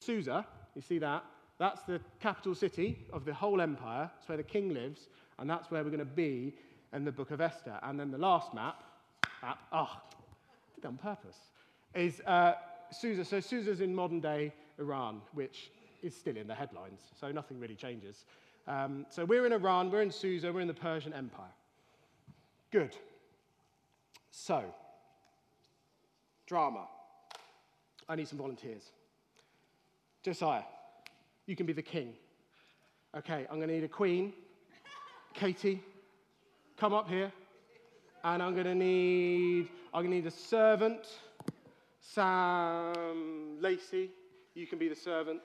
Susa, you see that? That's the capital city of the whole empire. It's where the king lives, and that's where we're going to be in the book of Esther. And then the last map, map oh, did that on purpose, is uh, Susa. So Susa's in modern day Iran, which is still in the headlines, so nothing really changes. Um, so we're in Iran, we're in Susa, we're in the Persian Empire. Good. So, drama. I need some volunteers. Josiah, you can be the king. Okay, I'm going to need a queen. Katie, come up here. And I'm going to need, I'm going to need a servant. Sam Lacey, you can be the servant.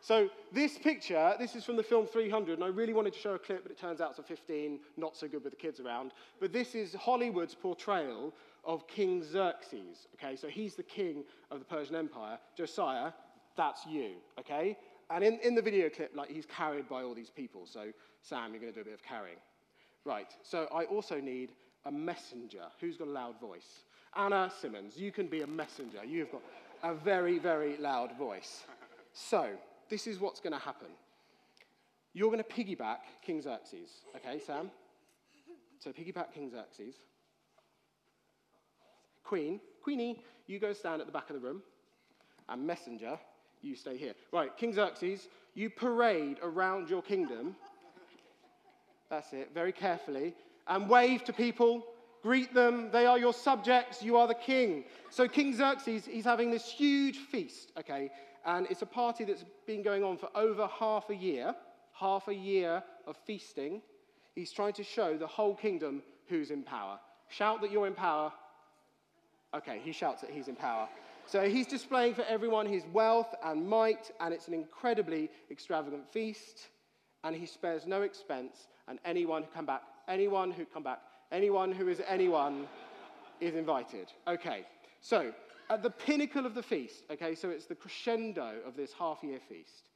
So this picture, this is from the film 300, and I really wanted to show a clip, but it turns out it's a 15, not so good with the kids around. But this is Hollywood's portrayal of King Xerxes. Okay, so he's the king of the Persian Empire. Josiah, that's you. Okay, and in, in the video clip, like he's carried by all these people. So Sam, you're going to do a bit of carrying. Right. So I also need a messenger. Who's got a loud voice? Anna Simmons, you can be a messenger. You've got a very, very loud voice. So this is what's going to happen. You're going to piggyback King Xerxes. Okay, Sam? So piggyback King Xerxes. Queen, Queenie, you go stand at the back of the room. And messenger, you stay here. Right, King Xerxes, you parade around your kingdom. That's it, very carefully. And wave to people, greet them. They are your subjects, you are the king. So King Xerxes, he's having this huge feast, okay? and it's a party that's been going on for over half a year, half a year of feasting. He's trying to show the whole kingdom who's in power. Shout that you're in power. Okay, he shouts that he's in power. So he's displaying for everyone his wealth and might, and it's an incredibly extravagant feast. And he spares no expense, and anyone who come back, anyone who come back, anyone who is anyone is invited. Okay, so at the pinnacle of the feast, okay, so it's the crescendo of this half year feast,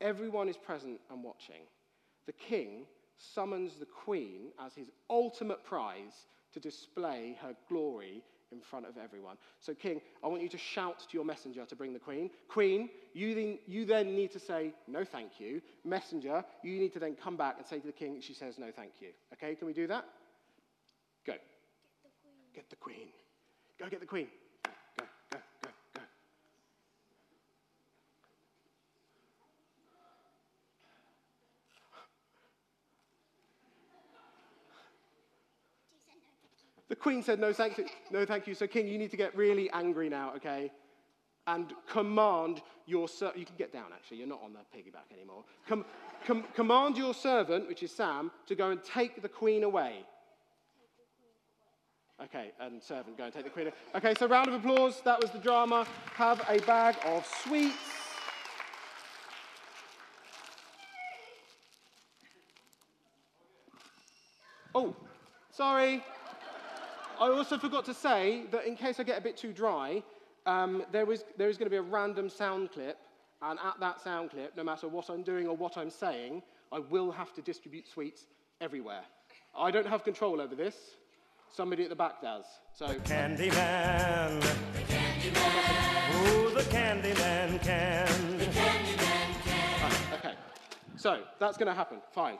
everyone is present and watching. The king summons the queen as his ultimate prize to display her glory in front of everyone. So, king, I want you to shout to your messenger to bring the queen. Queen, you then, you then need to say, no, thank you. Messenger, you need to then come back and say to the king, she says, no, thank you. Okay, can we do that? Go. Get the queen. Get the queen. Go get the queen. The queen said, No, thank you. No, thank you. So, king, you need to get really angry now, okay? And command your servant. You can get down, actually. You're not on the piggyback anymore. Com- com- command your servant, which is Sam, to go and take the queen away. Okay, and servant, go and take the queen. away. Okay, so round of applause. That was the drama. Have a bag of sweets. Oh, sorry. I also forgot to say that in case I get a bit too dry, um, there, was, there is going to be a random sound clip, and at that sound clip, no matter what I'm doing or what I'm saying, I will have to distribute sweets everywhere. I don't have control over this. Somebody at the back does. So, the Candyman. The Candyman. Who the Candyman can. The Candyman can. Ah, okay. So that's going to happen. Fine.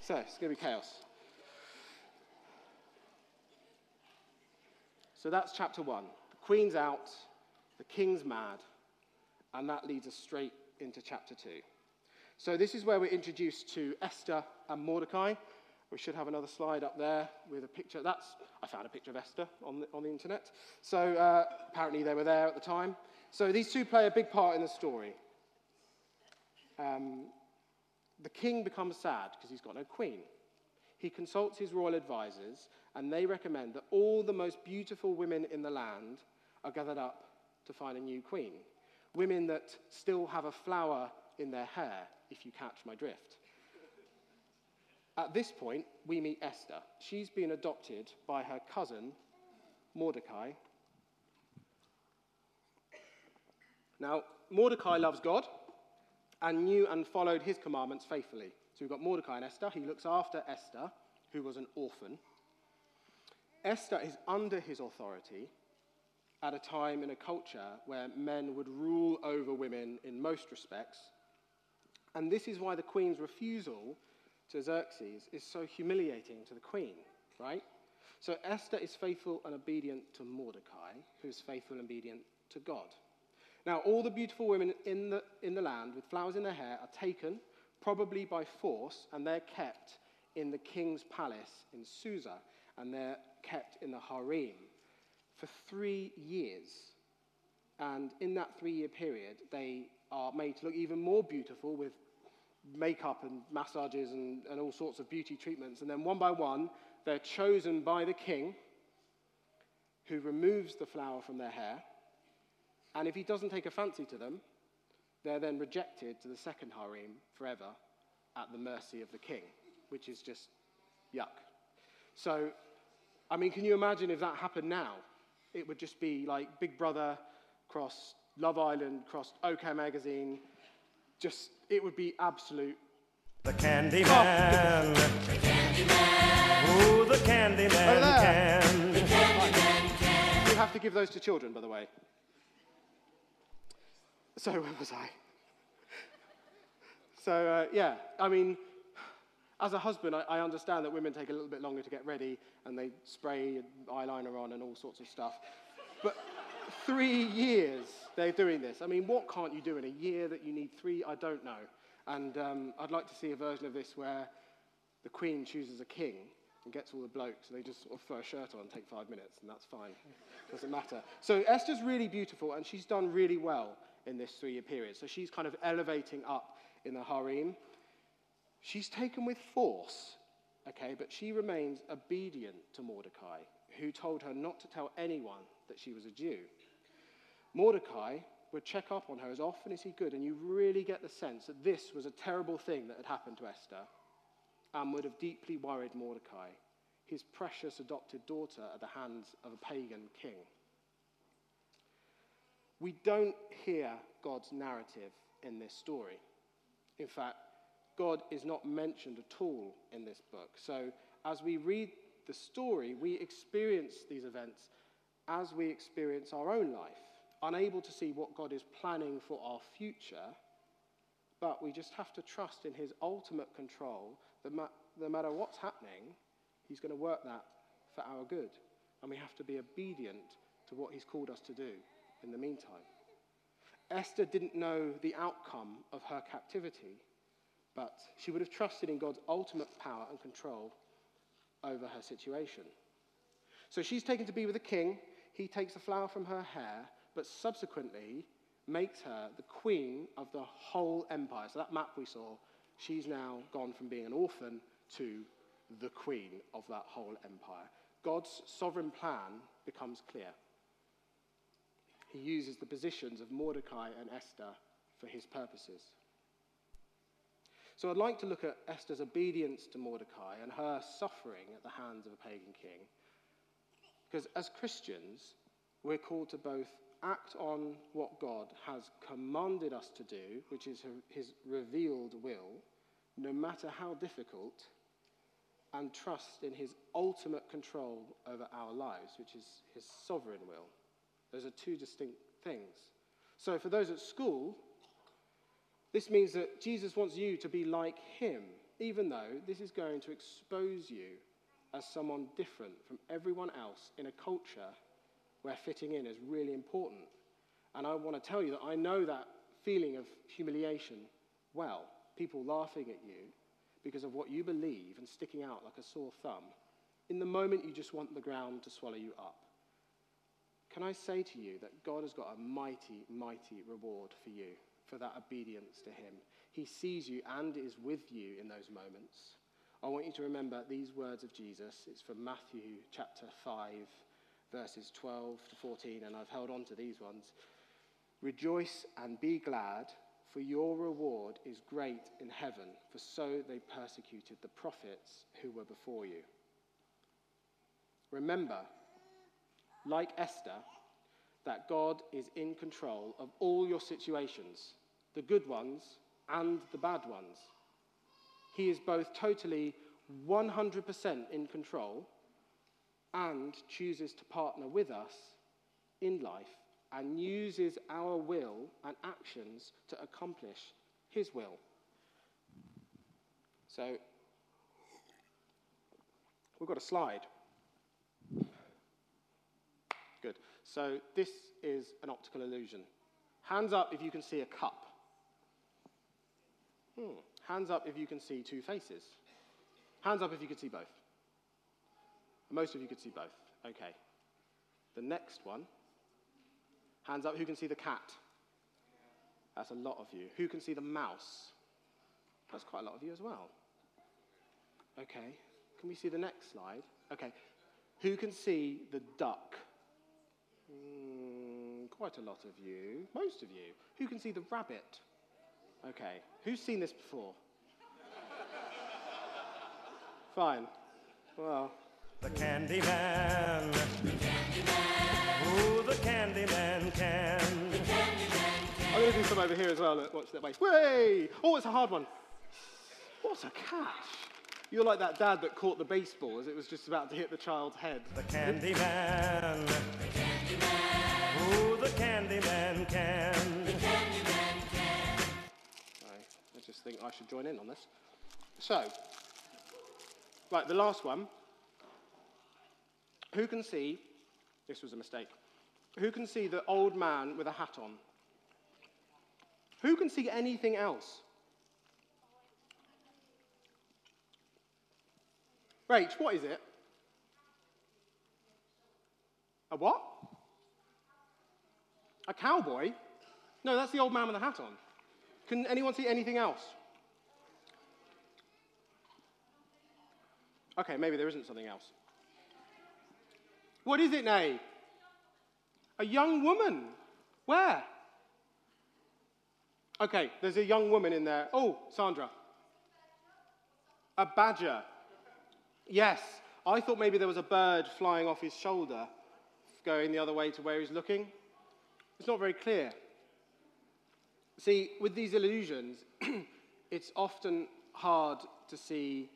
So it's going to be chaos. So that's chapter one. The queen's out, the king's mad, and that leads us straight into chapter two. So this is where we're introduced to Esther and Mordecai. We should have another slide up there with a picture. That's I found a picture of Esther on the, on the internet. So uh, apparently they were there at the time. So these two play a big part in the story. Um, the king becomes sad because he's got no queen. He consults his royal advisors and they recommend that all the most beautiful women in the land are gathered up to find a new queen. Women that still have a flower in their hair, if you catch my drift. At this point, we meet Esther. She's been adopted by her cousin, Mordecai. Now, Mordecai loves God and knew and followed his commandments faithfully. So we've got Mordecai and Esther. He looks after Esther, who was an orphan. Esther is under his authority at a time in a culture where men would rule over women in most respects. And this is why the queen's refusal to Xerxes is so humiliating to the queen, right? So Esther is faithful and obedient to Mordecai, who is faithful and obedient to God. Now, all the beautiful women in the, in the land with flowers in their hair are taken, probably by force, and they're kept in the king's palace in Susa, and they're kept in the harem for three years. And in that three year period, they are made to look even more beautiful with makeup and massages and, and all sorts of beauty treatments. And then one by one, they're chosen by the king, who removes the flower from their hair. And if he doesn't take a fancy to them, they're then rejected to the second harem forever at the mercy of the king, which is just yuck. So, I mean, can you imagine if that happened now? It would just be like Big Brother cross Love Island cross OK Magazine. Just, it would be absolute. The Candy Man. The Candy Man. Ooh, the Candy Man there. can. You have to give those to children, by the way. So, where was I? So, uh, yeah, I mean, as a husband, I, I understand that women take a little bit longer to get ready and they spray eyeliner on and all sorts of stuff. But three years they're doing this. I mean, what can't you do in a year that you need three? I don't know. And um, I'd like to see a version of this where the queen chooses a king and gets all the blokes, and they just sort of throw a shirt on and take five minutes, and that's fine. Doesn't matter. So Esther's really beautiful, and she's done really well in this three year period. So she's kind of elevating up in the harem. She's taken with force, okay, but she remains obedient to Mordecai, who told her not to tell anyone that she was a Jew. Mordecai would check up on her as often as he could, and you really get the sense that this was a terrible thing that had happened to Esther and would have deeply worried Mordecai, his precious adopted daughter, at the hands of a pagan king. We don't hear God's narrative in this story. In fact, God is not mentioned at all in this book. So, as we read the story, we experience these events as we experience our own life, unable to see what God is planning for our future, but we just have to trust in His ultimate control that ma- no matter what's happening, He's going to work that for our good. And we have to be obedient to what He's called us to do in the meantime. Esther didn't know the outcome of her captivity, but she would have trusted in God's ultimate power and control over her situation. So she's taken to be with the king. He takes a flower from her hair, but subsequently makes her the queen of the whole empire. So that map we saw, she's now gone from being an orphan to the queen of that whole empire. God's sovereign plan becomes clear. He uses the positions of Mordecai and Esther for his purposes. So I'd like to look at Esther's obedience to Mordecai and her suffering at the hands of a pagan king. Because as Christians, we're called to both act on what God has commanded us to do, which is his revealed will, no matter how difficult, and trust in his ultimate control over our lives, which is his sovereign will. Those are two distinct things. So, for those at school, this means that Jesus wants you to be like him, even though this is going to expose you as someone different from everyone else in a culture where fitting in is really important. And I want to tell you that I know that feeling of humiliation well. People laughing at you because of what you believe and sticking out like a sore thumb. In the moment, you just want the ground to swallow you up. Can I say to you that God has got a mighty, mighty reward for you for that obedience to Him? He sees you and is with you in those moments. I want you to remember these words of Jesus. It's from Matthew chapter 5, verses 12 to 14, and I've held on to these ones. Rejoice and be glad, for your reward is great in heaven, for so they persecuted the prophets who were before you. Remember, like Esther, that God is in control of all your situations, the good ones and the bad ones. He is both totally 100% in control and chooses to partner with us in life and uses our will and actions to accomplish his will. So, we've got a slide. Good. So, this is an optical illusion. Hands up if you can see a cup. Hmm. Hands up if you can see two faces. Hands up if you could see both. Most of you could see both. Okay. The next one. Hands up who can see the cat. That's a lot of you. Who can see the mouse? That's quite a lot of you as well. Okay. Can we see the next slide? Okay. Who can see the duck? Mm, quite a lot of you. Most of you. Who can see the rabbit? Okay. Who's seen this before? Fine. Well. The Candy Man. The Candy Man. Ooh, the Candy Man can. I'm going to do some over here as well. Watch that way. Way! Oh, it's a hard one. What's a catch? You're like that dad that caught the baseball as it was just about to hit the child's head. The Candy Man. The Candy Man. Ooh, the Candy Man can. Sorry, I just think I should join in on this. So, right, the last one. Who can see? This was a mistake. Who can see the old man with a hat on? Who can see anything else? Rach, what is it? A what? A cowboy? No, that's the old man with the hat on. Can anyone see anything else? Okay, maybe there isn't something else. What is it, Nay? A young woman. Where? Okay, there's a young woman in there. Oh, Sandra. A badger. Yes, I thought maybe there was a bird flying off his shoulder, going the other way to where he's looking. It's not very clear. See, with these illusions, it's often hard to see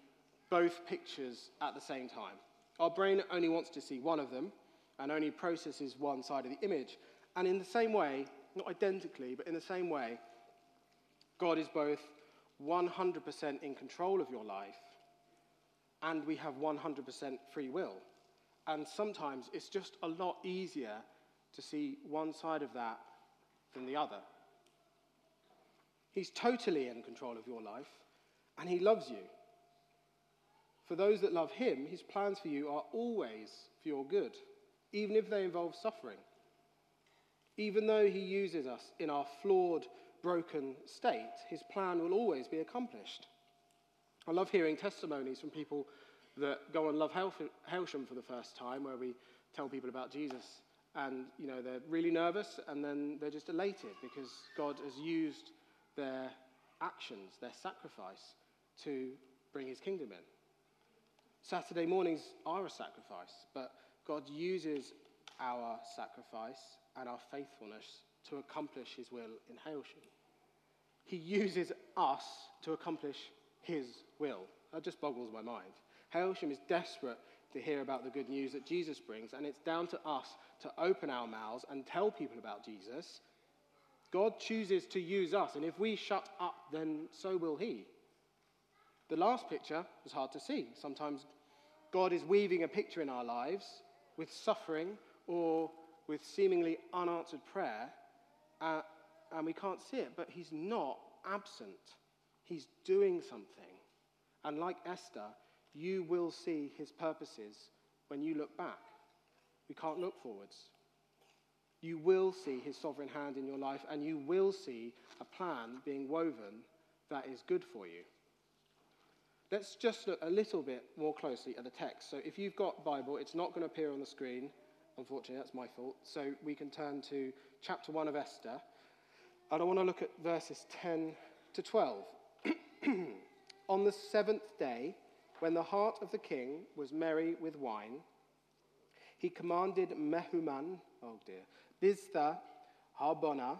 both pictures at the same time. Our brain only wants to see one of them and only processes one side of the image. And in the same way, not identically, but in the same way, God is both 100% in control of your life and we have 100% free will. And sometimes it's just a lot easier to see one side of that than the other. He's totally in control of your life, and He loves you. For those that love Him, His plans for you are always for your good, even if they involve suffering. Even though He uses us in our flawed, broken state, His plan will always be accomplished. I love hearing testimonies from people that go on Love Hailsham for the first time, where we tell people about Jesus. And, you know, they're really nervous and then they're just elated because God has used their actions, their sacrifice, to bring his kingdom in. Saturday mornings are a sacrifice, but God uses our sacrifice and our faithfulness to accomplish his will in Hailsham. He uses us to accomplish his will. That just boggles my mind. Hailsham is desperate to hear about the good news that Jesus brings, and it's down to us to open our mouths and tell people about Jesus. God chooses to use us, and if we shut up, then so will He. The last picture was hard to see. Sometimes God is weaving a picture in our lives with suffering or with seemingly unanswered prayer, uh, and we can't see it, but He's not absent. He's doing something. And like Esther, you will see his purposes when you look back. We can't look forwards. You will see his sovereign hand in your life, and you will see a plan being woven that is good for you. Let's just look a little bit more closely at the text. So, if you've got Bible, it's not going to appear on the screen. Unfortunately, that's my fault. So, we can turn to chapter 1 of Esther. And I want to look at verses 10 to 12. on the seventh day, when the heart of the king was merry with wine, he commanded Mehuman, oh dear, Biztha, Harbona,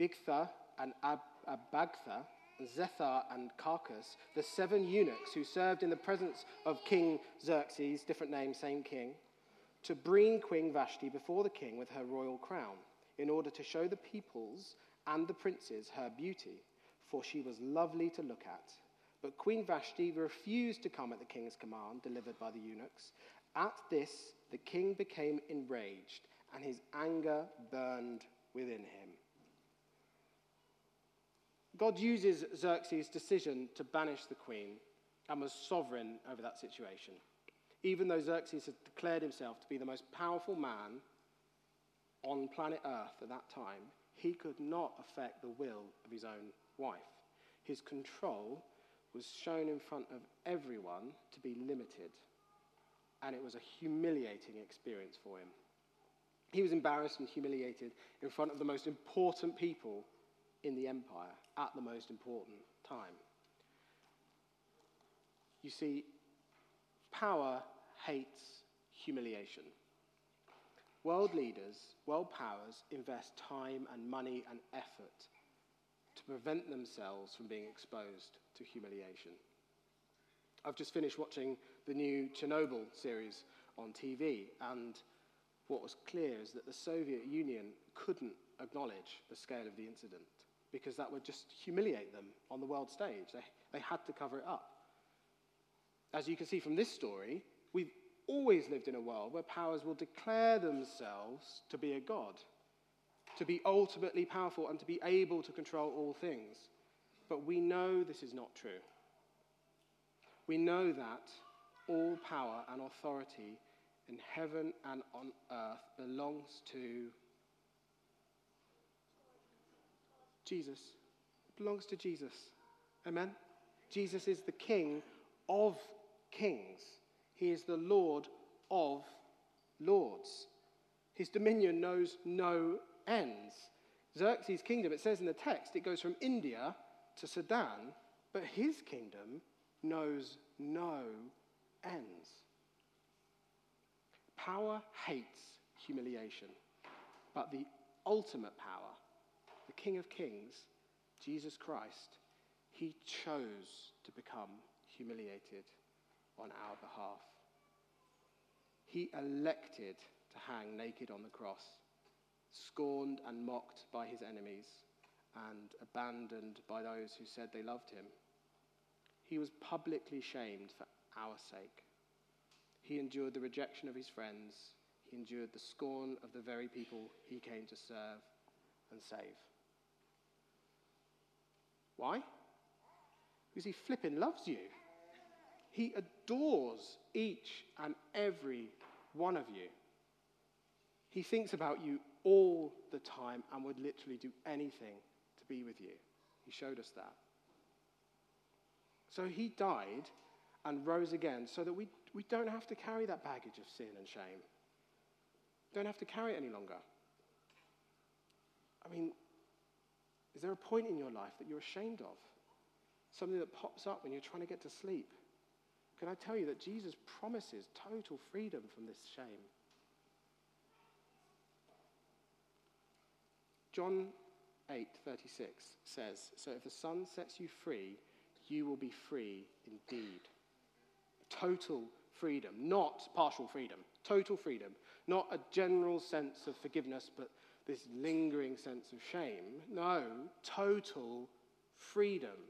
Bigtha, and Ab- Abagtha, Zethar, and Carkas, the seven eunuchs who served in the presence of King Xerxes, different name, same king, to bring Queen Vashti before the king with her royal crown, in order to show the peoples and the princes her beauty, for she was lovely to look at. But Queen Vashti refused to come at the king's command delivered by the eunuchs. At this, the king became enraged, and his anger burned within him. God uses Xerxes' decision to banish the queen and was sovereign over that situation. Even though Xerxes had declared himself to be the most powerful man on planet Earth at that time, he could not affect the will of his own wife. His control was shown in front of everyone to be limited, and it was a humiliating experience for him. He was embarrassed and humiliated in front of the most important people in the empire at the most important time. You see, power hates humiliation. World leaders, world powers invest time and money and effort prevent themselves from being exposed to humiliation. I've just finished watching the new Chernobyl series on TV, and what was clear is that the Soviet Union couldn't acknowledge the scale of the incident because that would just humiliate them on the world stage. They, they had to cover it up. As you can see from this story, we've always lived in a world where powers will declare themselves to be a god, to be ultimately powerful, and to be able to control all things. But we know this is not true. We know that all power and authority in heaven and on earth belongs to Jesus. It belongs to Jesus. Amen? Jesus is the King of kings. He is the Lord of lords. His dominion knows no ends. Xerxes' kingdom, it says in the text, it goes from India to Sudan, but his kingdom knows no ends. Power hates humiliation, but the ultimate power, the King of Kings, Jesus Christ, he chose to become humiliated on our behalf. He elected to hang naked on the cross, scorned and mocked by his enemies, and abandoned by those who said they loved him. He was publicly shamed for our sake. He endured the rejection of his friends. He endured the scorn of the very people he came to serve and save. Why? Because he flipping loves you. He adores each and every one of you. He thinks about you all the time and would literally do anything to be with you. He showed us that. So he died and rose again so that we, we don't have to carry that baggage of sin and shame. Don't have to carry it any longer. I mean, is there a point in your life that you're ashamed of? Something that pops up when you're trying to get to sleep? Can I tell you that Jesus promises total freedom from this shame? John 8:36 says, "So if the Son sets you free, you will be free indeed." Total freedom, not partial freedom. Total freedom, not a general sense of forgiveness, but this lingering sense of shame. No, total freedom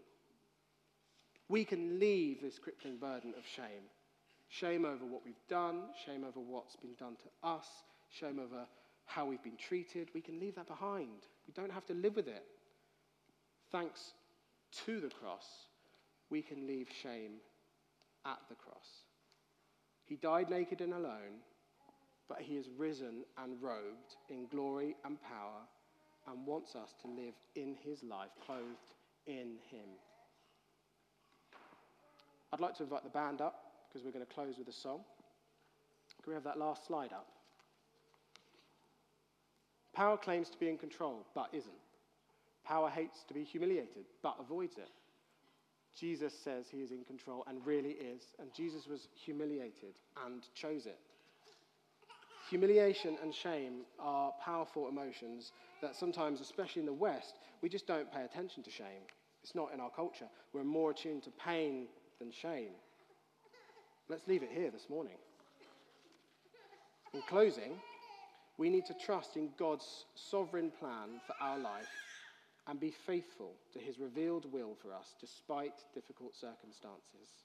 we can leave this crippling burden of shame. Shame over what we've done, shame over what's been done to us, shame over how we've been treated. We can leave that behind. We don't have to live with it. Thanks to the cross, we can leave shame at the cross. He died naked and alone, but he is risen and robed in glory and power and wants us to live in his life, clothed in him. I'd like to invite the band up because we're going to close with a song. Can we have that last slide up? Power claims to be in control, but isn't. Power hates to be humiliated, but avoids it. Jesus says he is in control and really is, and Jesus was humiliated and chose it. Humiliation and shame are powerful emotions that sometimes, especially in the West, we just don't pay attention to shame. It's not in our culture. We're more attuned to pain than shame. Let's leave it here this morning. In closing, we need to trust in God's sovereign plan for our life and be faithful to his revealed will for us despite difficult circumstances.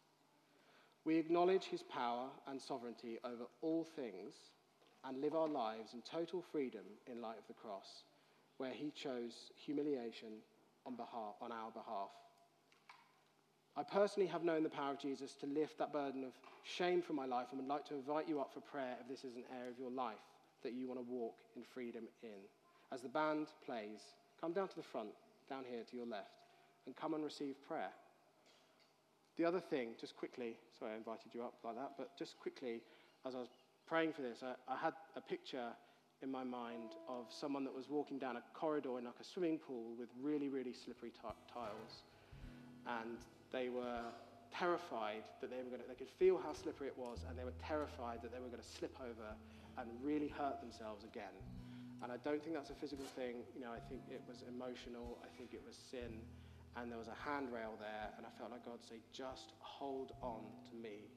We acknowledge his power and sovereignty over all things and live our lives in total freedom in light of the cross, where he chose humiliation on, behalf, on our behalf. I personally have known the power of Jesus to lift that burden of shame from my life and would like to invite you up for prayer if this is an area of your life that you want to walk in freedom in. As the band plays, come down to the front, down here to your left, and come and receive prayer. The other thing, just quickly, sorry I invited you up like that, but just quickly, as I was praying for this, I, I had a picture in my mind of someone that was walking down a corridor in like a swimming pool with really, really slippery t- tiles. And they were terrified that they were going to, they could feel how slippery it was, and they were terrified that they were going to slip over and really hurt themselves again. And I don't think that's a physical thing. You know, I think it was emotional. I think it was sin and there was a handrail there, and I felt like God say, just hold on to me.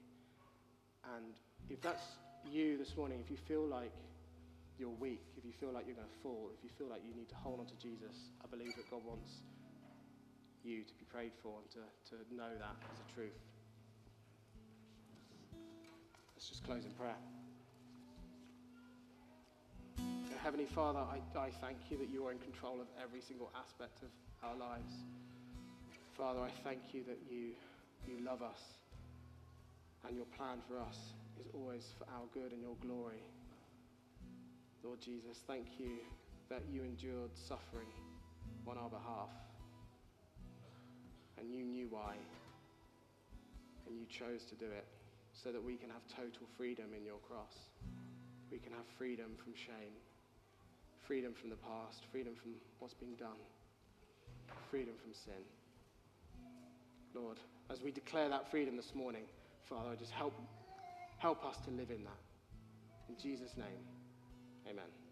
And if that's you this morning, if you feel like you're weak, if you feel like you're going to fall, if you feel like you need to hold on to Jesus, I believe that God wants you to be prayed for and to, to know that as a truth. Let's just close in prayer. Heavenly Father, I, I thank you that you are in control of every single aspect of our lives. Father, I thank you that you, you love us and your plan for us is always for our good and your glory. Lord Jesus, thank you that you endured suffering on our behalf and you knew why and you chose to do it so that we can have total freedom in your cross. We can have freedom from shame, freedom from the past, freedom from what's been done, freedom from sin. Lord, as we declare that freedom this morning, Father, just help, help us to live in that. In Jesus' name, amen.